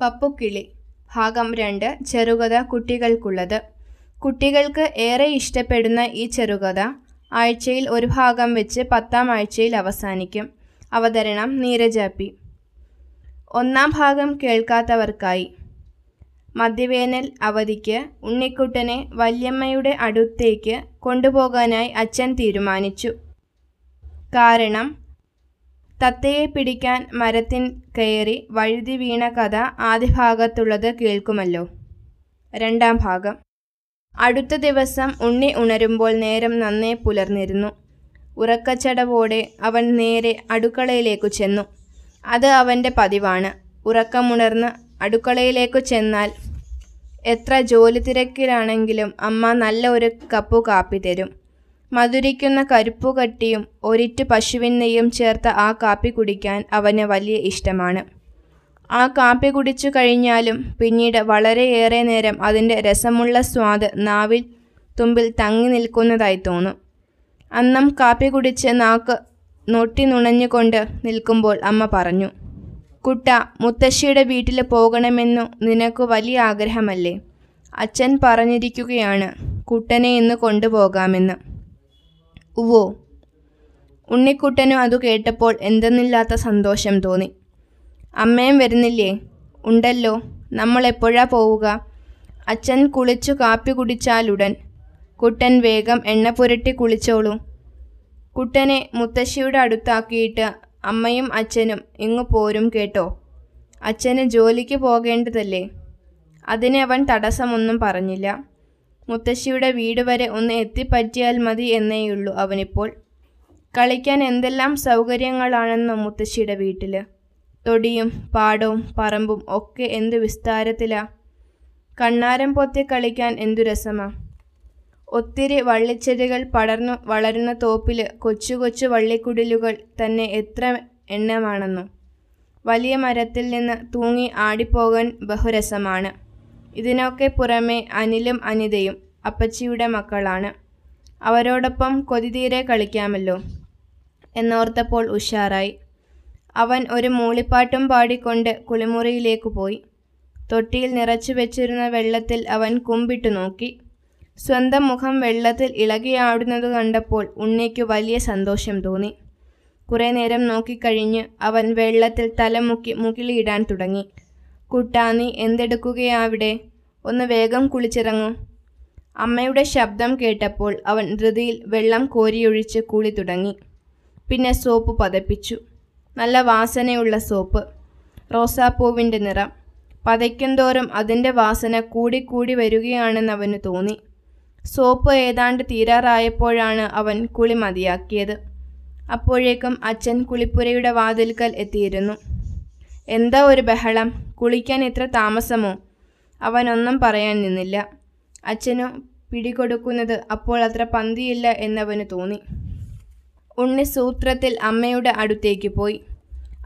പപ്പുക്കിളി. ഭാഗം രണ്ട് ചെറുകഥ കുട്ടികൾക്കുള്ളത്. കുട്ടികൾക്ക് ഏറെ ഇഷ്ടപ്പെടുന്ന ഈ ചെറുകഥ ആഴ്ചയിൽ ഒരു ഭാഗം വെച്ച് പത്താം ആഴ്ചയിൽ അവസാനിക്കും. അവതരണം നീരജാപ്പി ഒന്നാം ഭാഗം കേൾക്കാത്തവർക്കായി. മദ്യവേനൽ അവധിക്ക് ഉണ്ണിക്കുട്ടനെ വല്യമ്മയുടെ അടുത്തേക്ക് കൊണ്ടുപോകാനായി അച്ഛൻ തീരുമാനിച്ചു. കാരണം തത്തയെ പിടിക്കാൻ മരത്തിൻ കയറി വഴുതി വീണ കഥ ആദ്യ ഭാഗത്തുള്ളത് കേൾക്കുമല്ലോ. രണ്ടാം ഭാഗം. അടുത്ത ദിവസം ഉണ്ണി ഉണരുമ്പോൾ നേരം നന്നേ പുലർന്നിരുന്നു. ഉറക്കച്ചടവോടെ അവൻ നേരെ അടുക്കളയിലേക്കു ചെന്നു. അത് അവന്റെ പതിവാണ്. ഉറക്കമുണർന്ന് അടുക്കളയിലേക്കു ചെന്നാൽ എത്ര ജോലി തിരക്കിലാണെങ്കിലും അമ്മ നല്ല ഒരു കപ്പു കാപ്പി തരും. മധുരിക്കുന്ന കരുപ്പുകട്ടിയും ഒരിറ്റ് പശുവിൻ നെയ്യും ചേർത്ത ആ കാപ്പി കുടിക്കാൻ അവന് വലിയ ഇഷ്ടമാണ്. ആ കാപ്പി കുടിച്ചു കഴിഞ്ഞാലും പിന്നീട് വളരെയേറെ നേരം അതിന്റെ രസമുള്ള സ്വാദ് നാവിൽ തുമ്പിൽ തങ്ങി നിൽക്കുന്നതായി തോന്നും. അന്നം കാപ്പി കുടിച്ച് നാക്ക് നൊട്ടി നുണഞ്ഞുകൊണ്ട് നിൽക്കുമ്പോൾ അമ്മ പറഞ്ഞു കുട്ട മുത്തശ്ശിയുടെ വീട്ടിൽ പോകണമെന്നു നിനക്ക് വലിയ ആഗ്രഹമല്ലേ? അച്ഛൻ പറഞ്ഞിരിക്കുകയാണ് കുട്ടനെ ഇന്ന് കൊണ്ടുപോകാമെന്ന്. ഉവ്വോ. ഉണ്ണിക്കുട്ടനും അതു കേട്ടപ്പോൾ എന്തെന്നില്ലാത്ത സന്തോഷം തോന്നി. അമ്മയും വരുന്നില്ലേ? ഉണ്ടല്ലോ. നമ്മൾ എപ്പോഴാ പോവുക? അച്ഛൻ കുളിച്ചു കാപ്പി കുടിച്ചാലുടൻ കുട്ടൻ വേഗം എണ്ണ പുരട്ടി കുളിച്ചോളൂ. കുട്ടനെ മുത്തശ്ശിയുടെ അടുത്താക്കിയിട്ട് അമ്മയും അച്ഛനും ഇങ്ങു പോരും കേട്ടോ. അച്ഛന് ജോലിക്ക് പോകേണ്ടതല്ലേ? അതിനെ അവൻ തടസ്സമൊന്നും പറഞ്ഞില്ല. മുത്തശ്ശിയുടെ വീട് വരെ ഒന്ന് എത്തിപ്പറ്റിയാൽ മതി എന്നേയുള്ളൂ അവനിപ്പോൾ. കളിക്കാൻ എന്തെല്ലാം സൗകര്യങ്ങളാണെന്നോ മുത്തശ്ശിയുടെ വീട്ടിൽ തൊടിയും പാടവും പറമ്പും ഒക്കെ എന്തു വിസ്താരത്തിലാ? കണ്ണാരം പൊത്തി കളിക്കാൻ എന്തു രസമാ? ഒത്തിരി വള്ളിച്ചെടികൾ പടർന്നു വളരുന്ന തോപ്പിൽ കൊച്ചു കൊച്ചു വള്ളിക്കുടിലുകൾ തന്നെ എത്ര എണ്ണമാണെന്നോ? വലിയ മരത്തിൽ നിന്ന് തൂങ്ങി ആടിപ്പോകാൻ ബഹുരസമാണ്. ഇതിനൊക്കെ പുറമെ അനിലും അനിതയും അപ്പച്ചിയുടെ മക്കളാണ്. അവരോടൊപ്പം കൊതിതീരെ കളിക്കാമല്ലോ എന്നോർത്തപ്പോൾ ഉഷാറായി. അവൻ ഒരു മൂളിപ്പാട്ടും പാടിക്കൊണ്ട് കുളിമുറിയിലേക്ക് പോയി. തൊട്ടിയിൽ നിറച്ചു വെച്ചിരുന്ന വെള്ളത്തിൽ അവൻ കുമ്പിട്ടു നോക്കി. സ്വന്തം മുഖം വെള്ളത്തിൽ ഇളകിയാടുന്നത് കണ്ടപ്പോൾ ഉണ്ണിക്കു വലിയ സന്തോഷം തോന്നി. കുറേ നേരം നോക്കിക്കഴിഞ്ഞ് അവൻ വെള്ളത്തിൽ തലമുക്കി മുകിളിയിടാൻ തുടങ്ങി. കുട്ടാ നീ എന്തെടുക്കുകയാവിടെ? ഒന്ന് വേഗം കുളിച്ചിറങ്ങൂ. അമ്മയുടെ ശബ്ദം കേട്ടപ്പോൾ അവൻ ധൃതിയിൽ വെള്ളം കോരിയൊഴിച്ച് കുളി തുടങ്ങി പിന്നെ സോപ്പ് പതപ്പിച്ചു. നല്ല വാസനയുള്ള സോപ്പ്. റോസാപ്പൂവിന്റെ നിറം. പതയ്ക്കുംതോറും അതിന്റെ വാസന കൂടിക്കൂടി വരികയാണെന്ന് അവന് തോന്നി. സോപ്പ് ഏതാണ്ട് തീരാറായപ്പോഴാണ് അവൻ കുളി മതിയാക്കിയത്. അപ്പോഴേക്കും അച്ഛൻ കുളിപ്പുരയുടെ വാതിൽക്കൽ എത്തിയിരുന്നു. എന്താ ഒരു ബഹളം? കുളിക്കാൻ എത്ര താമസമോ? അവനൊന്നും പറയാൻ നിന്നില്ല. അച്ഛനു പിടികൊടുക്കുന്നത് അപ്പോൾ അത്ര പന്തിയില്ല എന്നവന് തോന്നി. ഉണ്ണി സൂത്രത്തിൽ അമ്മയുടെ അടുത്തേക്ക് പോയി.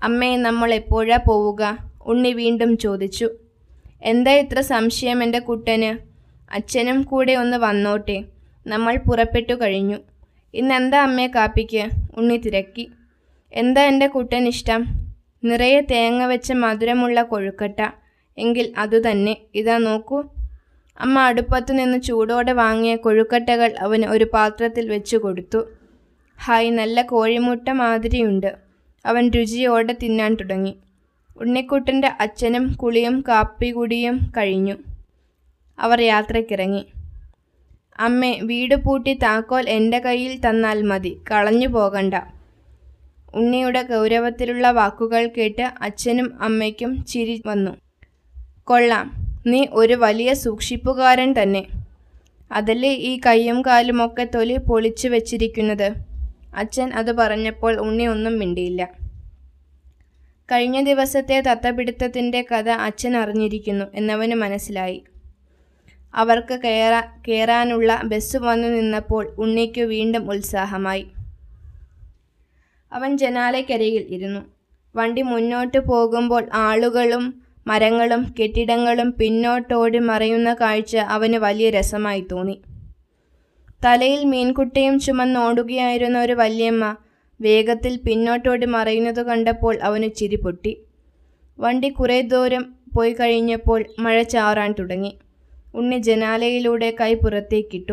അമ്മയെ നമ്മൾ എപ്പോഴാ പോവുക? ഉണ്ണി വീണ്ടും ചോദിച്ചു. എന്താ ഇത്ര സംശയം എന്റെ കുട്ടന്? അച്ഛനും കൂടെ ഒന്ന് വന്നോട്ടെ. നമ്മൾ പുറപ്പെട്ടു കഴിഞ്ഞു. ഇന്നെന്താ അമ്മയെ കാപ്പിക്ക്? ഉണ്ണി തിരക്കി. എന്താ എന്റെ കുട്ടൻ ഇഷ്ടം നിറയെ തേങ്ങ വെച്ച മധുരമുള്ള കൊഴുക്കട്ട. എങ്കിൽ അതുതന്നെ ഇതാ നോക്കൂ. അമ്മ അടുപ്പത്തു നിന്ന് ചൂടോടെ വാങ്ങിയ കൊഴുക്കട്ടകൾ അവന് ഒരു പാത്രത്തിൽ വെച്ചു കൊടുത്തു. ഹായ് നല്ല കോഴിമുട്ട മാതിരിയുണ്ട്. അവൻ രുചിയോടെ തിന്നാൻ തുടങ്ങി. ഉണ്ണിക്കുട്ടന്റെ അച്ഛനും കുളിയും കാപ്പികുടിയും കഴിഞ്ഞു. അവർ യാത്രക്കിറങ്ങി. അമ്മേ വീട് പൂട്ടി താക്കോൽ എന്റെ കയ്യിൽ തന്നാൽ മതി. കളഞ്ഞു പോകണ്ട. ഉണ്ണിയുടെ ഗൗരവത്തിലുള്ള വാക്കുകൾ കേട്ട് അച്ഛനും അമ്മയ്ക്കും ചിരി വന്നു. കൊള്ളാം. നീ ഒരു വലിയ സൂക്ഷിപ്പുകാരൻ തന്നെ. അതല്ലേ ഈ കൈയും കാലുമൊക്കെ തൊലി പൊളിച്ചു വെച്ചിരിക്കുന്നത്? അച്ഛൻ അത് പറഞ്ഞപ്പോൾ ഉണ്ണി ഒന്നും മിണ്ടിയില്ല. കഴിഞ്ഞ ദിവസത്തെ തത്തപിടുത്തത്തിന്റെ കഥ അച്ഛൻ അറിഞ്ഞിരിക്കുന്നു എന്നവന് മനസ്സിലായി. അവർക്ക് കയറാ കയറാനുള്ള ബസ് വന്നു നിന്നപ്പോൾ ഉണ്ണിക്ക് വീണ്ടും ഉത്സാഹമായി. അവൻ ജനാലയ്ക്കരികിൽ ഇരുന്നു. വണ്ടി മുന്നോട്ട് പോകുമ്പോൾ ആളുകളും മരങ്ങളും കെട്ടിടങ്ങളും പിന്നോട്ടോടി മറയുന്ന കാഴ്ച അവന് വലിയ രസമായി തോന്നി. തലയിൽ മീൻകുട്ടിയും ചുമന്നോടുകയായിരുന്ന ഒരു വല്യമ്മ വേഗത്തിൽ പിന്നോട്ടോടി മറയുന്നത് കണ്ടപ്പോൾ അവന് ചിരി പൊട്ടി. വണ്ടി കുറേ ദൂരം പോയി കഴിഞ്ഞപ്പോൾ മഴ ചാറാൻ തുടങ്ങി. ഉണ്ണി ജനാലയിലൂടെ കൈ പുറത്തേക്കിട്ടു.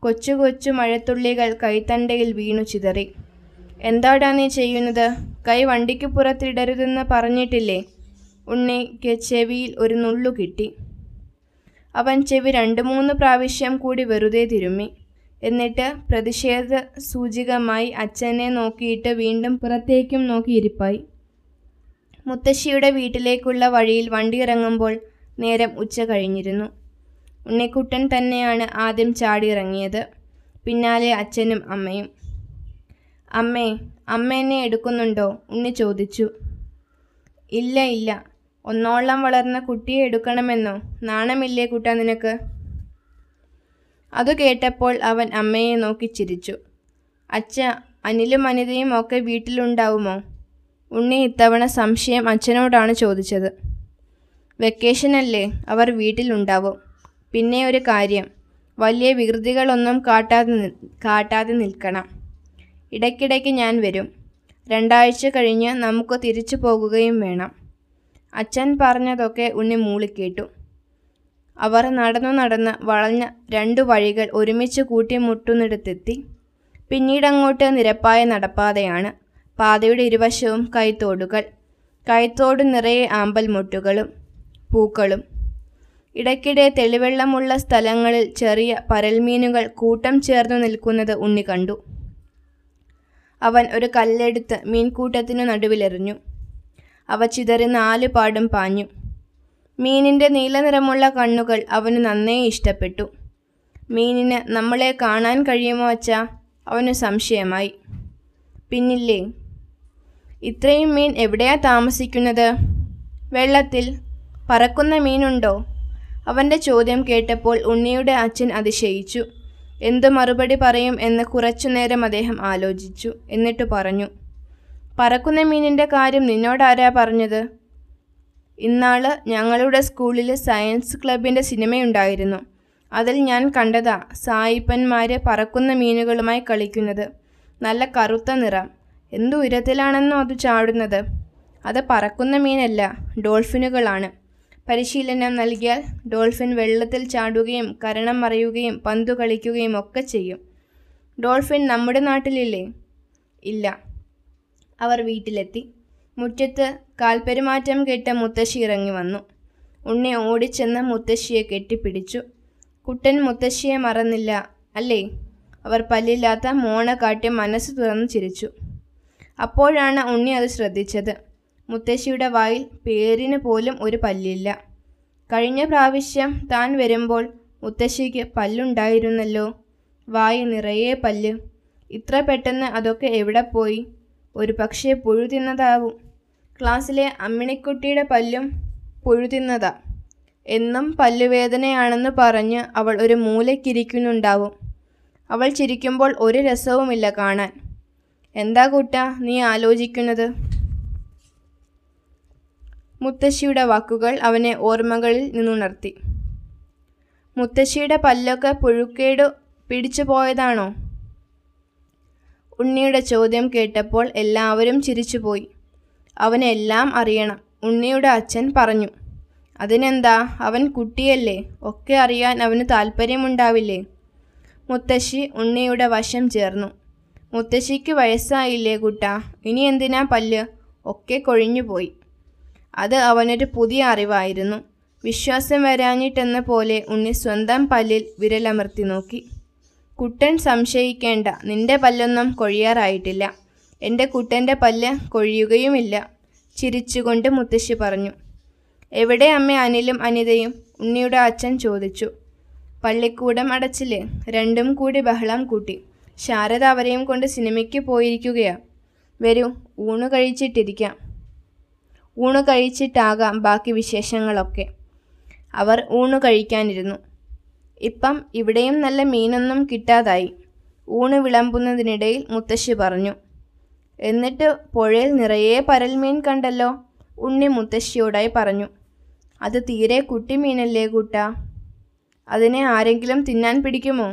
കൊച്ചു കൊച്ചു മഴത്തുള്ളികൾ കൈത്തണ്ടയിൽ വീണു ചിതറി. എന്താടാ നീ ചെയ്യുന്നത്? കൈ വണ്ടിക്ക് പുറത്തിടരുതെന്ന് പറഞ്ഞിട്ടില്ലേ? ഉണ്ണിക്ക് ചെവിയിൽ ഒരു നുള്ളു കിട്ടി. അവൻ ചെവി രണ്ട് മൂന്ന് പ്രാവശ്യം കൂടി വെറുതെ തിരുമ്മി. എന്നിട്ട് പ്രതിഷേധ സൂചികമായി അച്ഛനെ നോക്കിയിട്ട് വീണ്ടും പുറത്തേക്കും നോക്കിയിരിപ്പായി മുത്തശ്ശിയുടെ വീട്ടിലേക്കുള്ള വഴിയിൽ വണ്ടി ഇറങ്ങുമ്പോൾ നേരം ഉച്ച കഴിഞ്ഞിരുന്നു. ഉണ്ണിക്കുട്ടൻ തന്നെയാണ് ആദ്യം ചാടിയിറങ്ങിയത്. പിന്നാലെ അച്ഛനും അമ്മയും. അമ്മേ അമ്മ എന്നെ എടുക്കുന്നുണ്ടോ? ഉണ്ണി ചോദിച്ചു. ഇല്ല ഇല്ല. ഒന്നോളം വളർന്ന കുട്ടിയെ എടുക്കണമെന്നോ? നാണമില്ലേ കുട്ട നിനക്ക്? അതു കേട്ടപ്പോൾ അവൻ അമ്മയെ നോക്കി ചിരിച്ചു. അച്ഛ അനിലും അനിതയും ഒക്കെ വീട്ടിലുണ്ടാവുമോ? ഉണ്ണി ഇത്തവണ സംശയം അച്ഛനോടാണ് ചോദിച്ചത്. വെക്കേഷനല്ലേ അവർ വീട്ടിലുണ്ടാവും. പിന്നെ ഒരു കാര്യം വലിയ വികൃതികളൊന്നും കാട്ടാതെ കാട്ടാതെ നിൽക്കണം. ഇടയ്ക്കിടയ്ക്ക് ഞാൻ വരും. രണ്ടാഴ്ച കഴിഞ്ഞ് നമുക്ക് തിരിച്ചു പോകുകയും വേണം. അച്ഛൻ പറഞ്ഞതൊക്കെ ഉണ്ണി മൂളിക്കേട്ടു. അവർ നടന്നു നടന്ന് വളഞ്ഞ രണ്ടു വഴികൾ ഒരുമിച്ച് കൂട്ടിമുട്ടുന്നിടത്തെത്തി പിന്നീടങ്ങോട്ട് നിരപ്പായ നടപ്പാതയാണ്. പാതയുടെ ഇരുവശവും കൈത്തോടുകൾ. കൈത്തോട് നിറയെ ആമ്പൽ മുട്ടുകളും പൂക്കളും. ഇടയ്ക്കിടെ തെളിവെള്ളമുള്ള സ്ഥലങ്ങളിൽ ചെറിയ പരൽമീനുകൾ കൂട്ടം ചേർന്നു നിൽക്കുന്നത് ഉണ്ണി കണ്ടു. അവൻ ഒരു കല്ലെടുത്ത് മീൻകൂട്ടത്തിനു നടുവിലെറിഞ്ഞു. അവ ചിതറി നാല് പാടും പാഞ്ഞു. മീനിന്റെ നീലനിറമുള്ള കണ്ണുകൾ അവന് നന്നേ ഇഷ്ടപ്പെട്ടു. മീനിന് നമ്മളെ കാണാൻ കഴിയുമോ വച്ചാ അവനു സംശയമായി. പിന്നില്ലേ? ഇത്രയും മീൻ എവിടെയാ താമസിക്കുന്നത്? വെള്ളത്തിൽ പറക്കുന്ന മീനുണ്ടോ? അവന്റെ ചോദ്യം കേട്ടപ്പോൾ ഉണ്ണിയുടെ അച്ഛൻ അതിശയിച്ചു. എന്തു മറുപടി പറയും എന്ന് കുറച്ചുനേരം അദ്ദേഹം ആലോചിച്ചു. എന്നിട്ട് പറഞ്ഞു പറക്കുന്ന മീനിന്റെ കാര്യം നിന്നോടാരാ പറഞ്ഞത്? ഇന്നാൾ ഞങ്ങളുടെ സ്കൂളിൽ സയൻസ് ക്ലബിന്റെ സിനിമയുണ്ടായിരുന്നു. അതിൽ ഞാൻ കണ്ടതാ സായിപ്പന്മാർ പറക്കുന്ന മീനുകളുമായി കളിക്കുന്നത്. നല്ല കറുത്ത നിറം. എന്തു ഉയരത്തിലാണെന്നോ അത് ചാടുന്നത്. അത് പറക്കുന്ന മീനല്ല ഡോൾഫിനുകളാണ്. പരിശീലനം നൽകിയാൽ ഡോൾഫിൻ വെള്ളത്തിൽ ചാടുകയും കരണം മറിയുകയും പന്തു കളിക്കുകയും ഒക്കെ ചെയ്യും. ഡോൾഫിൻ നമ്മുടെ നാട്ടിലില്ലേ? ഇല്ല. അവർ വീട്ടിലെത്തി. മുറ്റത്ത് കാൽപ്പെരുമാറ്റം കേട്ട മുത്തശ്ശി ഇറങ്ങി വന്നു. ഉണ്ണി ഓടിച്ചെന്ന് മുത്തശ്ശിയെ കെട്ടിപ്പിടിച്ചു. കുട്ടൻ മുത്തശ്ശിയെ മറന്നില്ല അല്ലേ? അവർ പല്ലില്ലാത്ത മോണ കാട്ടി മനസ്സ് തുറന്ന് ചിരിച്ചു. അപ്പോഴാണ് ഉണ്ണി അത് ശ്രദ്ധിച്ചത്. മുത്തശ്ശിയുടെ വായിൽ പേരിന് പോലും ഒരു പല്ലില്ല. കഴിഞ്ഞ പ്രാവശ്യം താൻ വരുമ്പോൾ മുത്തശ്ശിക്ക് പല്ലുണ്ടായിരുന്നല്ലോ. വായി നിറയെ പല്ല്. ഇത്ര പെട്ടെന്ന് അതൊക്കെ എവിടെ പോയി? ഒരു പക്ഷേ പുഴു തിന്നതാവും. ക്ലാസ്സിലെ അമ്മിണിക്കുട്ടിയുടെ പല്ലും പുഴു തിന്നതാ. എന്നും പല്ലുവേദനയാണെന്ന് പറഞ്ഞ് അവൾ ഒരു മൂലയ്ക്കിരിക്കുന്നുണ്ടാവും അവൾ ചിരിക്കുമ്പോൾ ഒരു രസവുമില്ല കാണാൻ. എന്താ കൂട്ട നീ ആലോചിക്കുന്നത്? മുത്തശ്ശിയുടെ വാക്കുകൾ അവനെ ഓർമ്മകളിൽ നിന്നുണർത്തി. മുത്തശ്ശിയുടെ പല്ലൊക്കെ പുഴുക്കേട് പിടിച്ചു പോയതാണോ? ഉണ്ണിയുടെ ചോദ്യം കേട്ടപ്പോൾ എല്ലാവരും ചിരിച്ചുപോയി. അവനെല്ലാം അറിയണം. ഉണ്ണിയുടെ അച്ഛൻ പറഞ്ഞു അതിനെന്താ? അവൻ കുട്ടിയല്ലേ. ഒക്കെ അറിയാൻ അവന് താല്പര്യമുണ്ടാവില്ലേ മുത്തശ്ശി ഉണ്ണിയുടെ വശം ചേർന്നു. മുത്തശ്ശിക്ക് വയസ്സായില്ലേ കുട്ട? ഇനി എന്തിനാ പല്ല്? ഒക്കെ കൊഴിഞ്ഞുപോയി. അത് അവനൊരു പുതിയ അറിവായിരുന്നു. വിശ്വാസം വരാഞ്ഞിട്ടെന്ന പോലെ ഉണ്ണി സ്വന്തം പല്ലിൽ വിരലമർത്തി നോക്കി. കുട്ടൻ സംശയിക്കേണ്ട നിന്റെ പല്ലൊന്നും കൊഴിയാറായിട്ടില്ല. എന്റെ കുട്ടന്റെ പല്ല് കൊഴിയുകയുമില്ല ചിരിച്ചുകൊണ്ട് മുത്തശ്ശി പറഞ്ഞു. എവിടെ അമ്മ അനിലും അനിതയും? ഉണ്ണിയുടെ അച്ഛൻ ചോദിച്ചു. പള്ളിക്കൂടം അടച്ചില്ലേ രണ്ടും കൂടി ബഹളം കൂട്ടി. ശാരദ അവരെയും കൊണ്ട് സിനിമയ്ക്ക് പോയിരിക്കുകയാ. വരൂ ഊണ് കഴിച്ചിട്ടിരിക്കാം. ഊണ് കഴിച്ചിട്ടാകാം ബാക്കി വിശേഷങ്ങളൊക്കെ. അവർ ഊണ് കഴിക്കാനിരുന്നു ഇപ്പം ഇവിടെയും നല്ല മീനൊന്നും കിട്ടാതായി. ഊണ് വിളമ്പുന്നതിനിടയിൽ മുത്തശ്ശി പറഞ്ഞു എന്നിട്ട് പുഴയിൽ നിറയെ പരൽമീൻ കണ്ടല്ലോ? ഉണ്ണി മുത്തശ്ശിയോടായി പറഞ്ഞു അത് തീരെ കുട്ടിമീനല്ലേ കൂട്ട? അതിനെ ആരെങ്കിലും തിന്നാൻ പിടിക്കുമോ?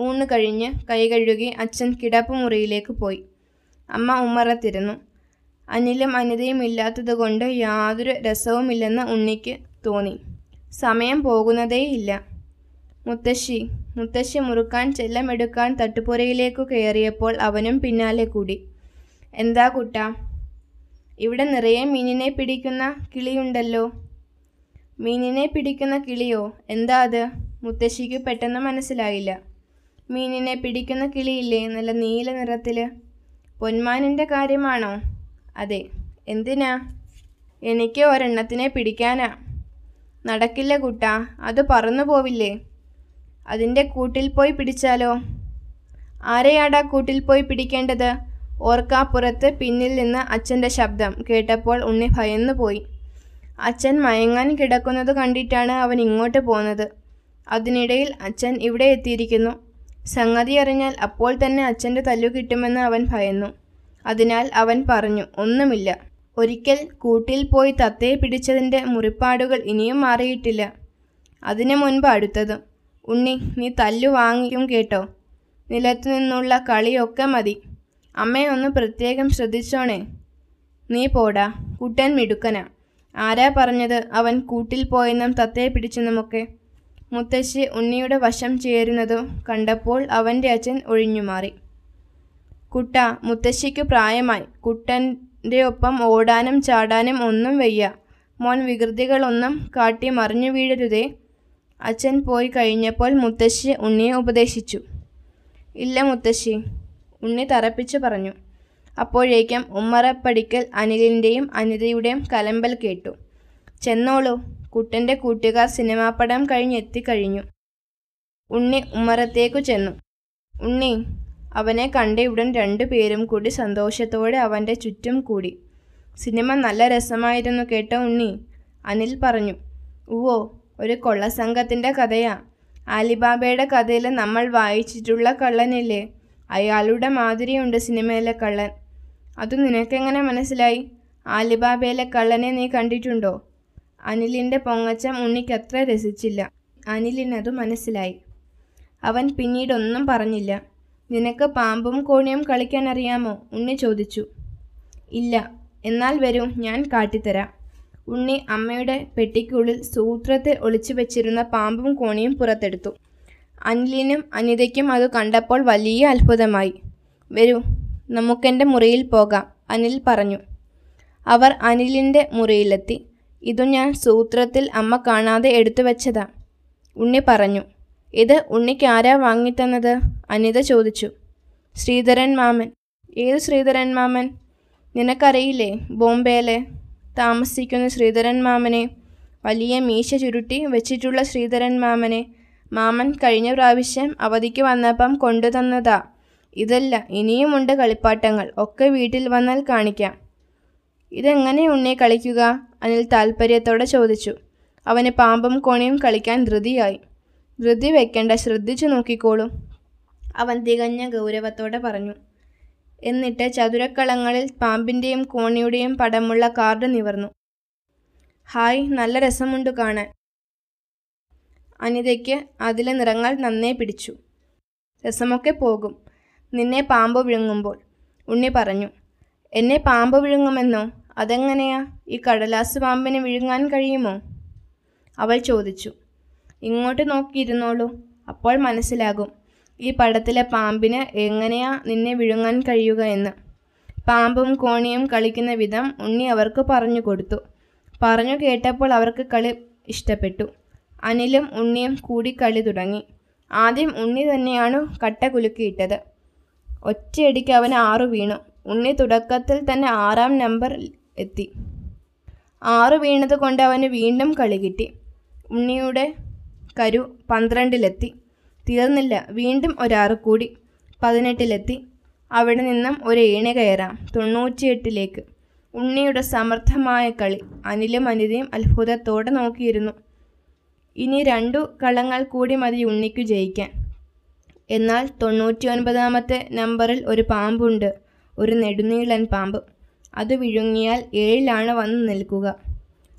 ഊണ് കഴിഞ്ഞ് കൈ കഴുകി അച്ഛൻ കിടപ്പ് മുറിയിലേക്ക് പോയി. അമ്മ ഉമ്മറത്തിരുന്നു. അനിലും അനിതയും ഇല്ലാത്തതുകൊണ്ട് യാതൊരു രസവുമില്ലെന്ന് ഉണ്ണിക്ക് തോന്നി. സമയം പോകുന്നതേയില്ല. മുത്തശ്ശി മുത്തശ്ശി മുറുക്കാൻ ചെല്ലമെടുക്കാൻ തട്ടുപുരയിലേക്കു കയറിയപ്പോൾ അവനും പിന്നാലെ കൂടി. എന്താ കുട്ട ഇവിടെ നിറയെ മീനിനെ പിടിക്കുന്ന കിളിയുണ്ടല്ലോ. മീനിനെ പിടിക്കുന്ന കിളിയോ? എന്താ അത്? മുത്തശ്ശിക്ക് പെട്ടെന്ന് മനസ്സിലായില്ല. മീനിനെ പിടിക്കുന്ന കിളിയില്ലേ നല്ല നീല നിറത്തിൽ പൊന്മാനിന്റെ കാര്യമാണോ? അതെ എന്തിനാ? എനിക്ക് ഒരെണ്ണത്തിനെ പിടിക്കാനാ. നടക്കില്ല കുട്ടാ അത് പറന്നു പോവില്ലേ? അതിന്റെ കൂട്ടിൽ പോയി പിടിച്ചാലോ? ആരെയാടാ കൂട്ടിൽ പോയി പിടിക്കേണ്ടത്? ഓർക്കാപ്പുറത്ത് പിന്നിൽ നിന്ന് അച്ഛന്റെ ശബ്ദം കേട്ടപ്പോൾ ഉണ്ണി ഭയന്നു പോയി. അച്ഛൻ മയങ്ങാൻ കിടക്കുന്നത് കണ്ടിട്ടാണ് അവൻ ഇങ്ങോട്ട് പോന്നത്. അതിനിടയിൽ അച്ഛൻ ഇവിടെ എത്തിയിരിക്കുന്നു. സംഗതി അറിഞ്ഞാൽ അപ്പോൾ തന്നെ അച്ഛന്റെ തല്ലു കിട്ടുമെന്ന് അവൻ ഭയന്നു. അതിനാൽ അവൻ പറഞ്ഞു ഒന്നുമില്ല. ഒരിക്കൽ കൂട്ടിൽ പോയി തത്തയെ പിടിച്ചതിന്റെ മുറിപ്പാടുകൾ ഇനിയും മാറിയിട്ടില്ല. അതിനു മുൻപ് അടുത്തത് ഉണ്ണി നീ തല്ലു വാങ്ങിക്കും കേട്ടോ. നിലത്തു നിന്നുള്ള കളിയൊക്കെ മതി. അമ്മയെ ഒന്ന് പ്രത്യേകം ശ്രദ്ധിച്ചോണേ. നീ പോടാ കുട്ടൻ മിടുക്കനാ. ആരാ പറഞ്ഞത് അവൻ കൂട്ടിൽ പോയെന്നും തത്തയെ പിടിച്ചെന്നുമൊക്കെ? മുത്തശ്ശി ഉണ്ണിയുടെ വശം ചേരുന്നതും കണ്ടപ്പോൾ അവന്റെ അച്ഛൻ ഒഴിഞ്ഞുമാറി. കുട്ട മുത്തശ്ശിക്ക് പ്രായമായി. കുട്ടന്റെ ഒപ്പം ഓടാനും ചാടാനും ഒന്നും വയ്യ. മോൻ വികൃതികളൊന്നും കാട്ടി മറിഞ്ഞു വീഴരുതേ. അച്ഛൻ പോയി കഴിഞ്ഞപ്പോൾ മുത്തശ്ശി ഉണ്ണിയെ ഉപദേശിച്ചു. ഇല്ല മുത്തശ്ശി ഉണ്ണി തറപ്പിച്ചു പറഞ്ഞു. അപ്പോഴേക്കും ഉമ്മറപ്പടിക്കൽ അനിലിന്റെയും അനിതയുടെയും കലമ്പൽ കേട്ടു. ചെന്നോളൂ കുട്ടന്റെ കൂട്ടുകാർ സിനിമാപ്പടം കഴിഞ്ഞെത്തിക്കഴിഞ്ഞു ഉണ്ണി ഉമ്മറത്തേക്കു ചെന്നു. ഉണ്ണി അവനെ കണ്ട കണ്ടയുടൻ രണ്ടുപേരും കൂടി സന്തോഷത്തോടെ അവന്റെ ചുറ്റും കൂടി. സിനിമ നല്ല രസമായിരുന്നു കേട്ടോ ഉണ്ണി അനിൽ പറഞ്ഞു. ഉവോ ഒരു കൊള്ളസംഘത്തിന്റെ കഥയാ. ആലിബാബയുടെ കഥയിൽ നമ്മൾ വായിച്ചിട്ടുള്ള കള്ളനില്ലേ? അയാളുടെ മാതിരിയുണ്ട് സിനിമയിലെ കള്ളൻ. അത് നിനക്കെങ്ങനെ മനസ്സിലായി? ആലിബാബയിലെ കള്ളനെ നീ കണ്ടിട്ടുണ്ടോ? അനിലിന്റെ പൊങ്ങച്ചം ഉണ്ണിക്കത്ര രസിച്ചില്ല. അനിലിനത് മനസ്സിലായി. അവൻ പിന്നീടൊന്നും പറഞ്ഞില്ല. നിനക്ക് പാമ്പും കോണിയും കളിക്കാൻ അറിയാമോ? ഉണ്ണി ചോദിച്ചു. ഇല്ല എന്നാൽ വരൂ ഞാൻ കാട്ടിത്തരാം. ഉണ്ണി അമ്മയുടെ പെട്ടിക്കുള്ളിൽ സൂത്രത്തിൽ ഒളിച്ചു വെച്ചിരുന്ന പാമ്പും കോണിയും പുറത്തെടുത്തു. അനിലിനും അനിതയ്ക്കും അത് കണ്ടപ്പോൾ വലിയ അത്ഭുതമായി. വരൂ നമുക്കെന്റെ മുറിയിൽ പോകാം അനിൽ പറഞ്ഞു. അവർ അനിലിന്റെ മുറിയിലെത്തി. ഇതു ഞാൻ സൂത്രത്തിൽ അമ്മ കാണാതെ എടുത്തു വെച്ചതാ ഉണ്ണി പറഞ്ഞു. ഇത് ഉണ്ണിക്ക് ആരാ വാങ്ങിത്തന്നത്? അനിത ചോദിച്ചു. ശ്രീധരൻ മാമൻ. ഏത് ശ്രീധരൻ മാമൻ? നിനക്കറിയില്ലേ ബോംബെയിലെ താമസിക്കുന്ന ശ്രീധരൻ മാമനെ? വലിയ മീശ ചുരുട്ടി വെച്ചിട്ടുള്ള ശ്രീധരൻ മാമനെ. മാമൻ കഴിഞ്ഞ പ്രാവശ്യം അവധിക്ക് വന്നപ്പം കൊണ്ടുതന്നതാ. ഇതല്ല ഇനിയുമുണ്ട് കളിപ്പാട്ടങ്ങൾ. ഒക്കെ വീട്ടിൽ വന്നാൽ കാണിക്കാം. ഇതെങ്ങനെ ഉണ്ണി കളിക്കുക? അനിൽ താൽപ്പര്യത്തോടെ ചോദിച്ചു. അവന് പാമ്പും കോണിയും കളിക്കാൻ ധൃതിയായി. ധൃതി വെക്കേണ്ട ശ്രദ്ധിച്ചു നോക്കിക്കോളും. അവൻ തികഞ്ഞ ഗൗരവത്തോടെ പറഞ്ഞു. എന്നിട്ട് ചതുരക്കളങ്ങളിൽ പാമ്പിന്റെയും കോണിയുടെയും പടമുള്ള കാർഡ് നിവർന്നു. ഹായ് നല്ല രസമുണ്ട് കാണാൻ. അനിതയ്ക്ക് അതിലെ നിറങ്ങൾ നന്നേ പിടിച്ചു. രസമൊക്കെ പോകും. നിന്നെ പാമ്പ് വിഴുങ്ങുമ്പോൾ. ഉണ്ണി പറഞ്ഞു. എന്നെ പാമ്പ് വിഴുങ്ങുമെന്നോ? അതെങ്ങനെയാ? ഈ കടലാസ് പാമ്പിനെ വിഴുങ്ങാൻ കഴിയുമോ? അവൾ ചോദിച്ചു. ഇങ്ങോട്ട് നോക്കിയിരുന്നോളൂ. അപ്പോൾ മനസ്സിലാകും. ഈ പടത്തിലെ പാമ്പിന് എങ്ങനെയാ നിന്നെ വിഴുങ്ങാൻ കഴിയുക എന്ന്. പാമ്പും കോണിയും കളിക്കുന്ന വിധം ഉണ്ണി അവർക്ക് പറഞ്ഞു കൊടുത്തു. പറഞ്ഞു കേട്ടപ്പോൾ അവർക്ക് കളി ഇഷ്ടപ്പെട്ടു. അനിലും ഉണ്ണിയും കൂടി കളി തുടങ്ങി. ആദ്യം ഉണ്ണി തന്നെയാണ് കട്ട കുലുക്കിയിട്ടത്. ഒറ്റയടിക്ക് അവൻ ആറു വീണു. ഉണ്ണി തുടക്കത്തിൽ തന്നെ ആറാം നമ്പർ എത്തി. ആറ് വീണത് കൊണ്ട് അവന് വീണ്ടും കളി കിട്ടി. ഉണ്ണിയുടെ കരു പന്ത്രണ്ടിലെത്തി. തീർന്നില്ല. വീണ്ടും ഒരാറ് കൂടി. പതിനെട്ടിലെത്തി. അവിടെ നിന്നും ഒരു ഏണി കയറാം. തൊണ്ണൂറ്റിയെട്ടിലേക്ക്. ഉണ്ണിയുടെ സമർത്ഥമായ കളി. അനിലും അനിതയും അത്ഭുതത്തോടെ നോക്കിയിരുന്നു. ഇനി രണ്ടു കളങ്ങൾ കൂടി മതി ഉണ്ണിക്കു ജയിക്കാൻ. എന്നാൽ തൊണ്ണൂറ്റി ഒൻപതാമത്തെ നമ്പറിൽ ഒരു പാമ്പുണ്ട്. ഒരു നെടുനീളൻ പാമ്പ്. അത് വിഴുങ്ങിയാൽ ഏഴിലാണ് വന്ന് നിൽക്കുക.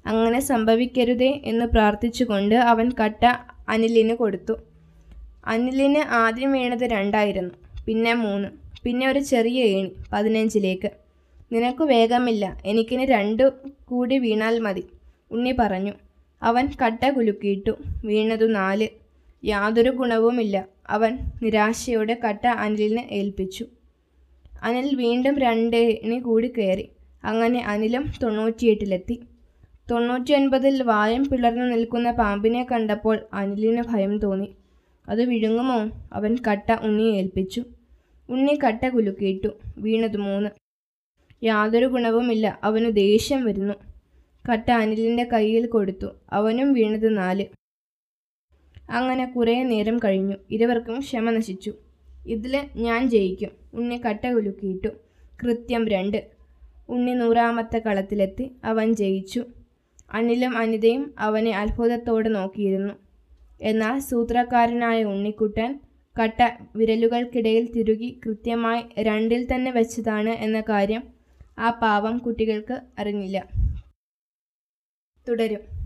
അങ്ങനെ സംഭവിക്കരുതേ എന്ന് പ്രാർത്ഥിച്ചുകൊണ്ട് അവൻ കട്ട അനിലിന് കൊടുത്തു. അനിലിന് ആദ്യം വീണത് രണ്ടായിരുന്നു പിന്നെ മൂന്ന് പിന്നെ ഒരു ചെറിയ ഏണി പതിനഞ്ചിലേക്ക്. നിനക്ക് വേഗമില്ല എനിക്കിന് രണ്ടു കൂടി വീണാൽ മതി ഉണ്ണി പറഞ്ഞു. അവൻ കട്ട കുലുക്കിയിട്ടു വീണതു നാല്. യാതൊരു ഗുണവുമില്ല അവൻ നിരാശയോടെ കട്ട അനിലിനെ ഏൽപ്പിച്ചു. അനിൽ വീണ്ടും രണ്ടേണി കൂടി കയറി അങ്ങനെ അനിലും തൊണ്ണൂറ്റിയെട്ടിലെത്തി. തൊണ്ണൂറ്റിയൊൻപതിൽ വായം പിളർന്നു നിൽക്കുന്ന പാമ്പിനെ കണ്ടപ്പോൾ അനിലിന് ഭയം തോന്നി. അത് വിഴുങ്ങുമോ? അവൻ കട്ട ഉണ്ണിയെ ഏൽപ്പിച്ചു. ഉണ്ണി കട്ട കുലുക്കിയിട്ടു. വീണത് മൂന്ന്. യാതൊരു ഗുണവുമില്ല. അവന് ദേഷ്യം വരുന്നു. കട്ട അനിലിന്റെ കയ്യിൽ കൊടുത്തു. അവനും വീണത് നാല്. അങ്ങനെ കുറേ നേരം കഴിഞ്ഞു. ഇരുവർക്കും ക്ഷമ നശിച്ചു. ഇതിൽ ഞാൻ ജയിക്കും. ഉണ്ണി കട്ട കുലുക്കിയിട്ടു. കൃത്യം രണ്ട്. ഉണ്ണി നൂറാമത്തെ കളത്തിലെത്തി. അവൻ ജയിച്ചു. അനിലും അനിതയും അവനെ അത്ഭുതത്തോടെ നോക്കിയിരുന്നു. എന്നാൽ സൂത്രക്കാരനായ ഉണ്ണിക്കുട്ടൻ കട്ട വിരലുകൾക്കിടയിൽ തിരുകി കൃത്യമായി രണ്ടിൽ തന്നെ വെച്ചതാണ് എന്ന കാര്യം ആ പാവം കുട്ടികൾക്ക് അറിഞ്ഞില്ല. തുടരും.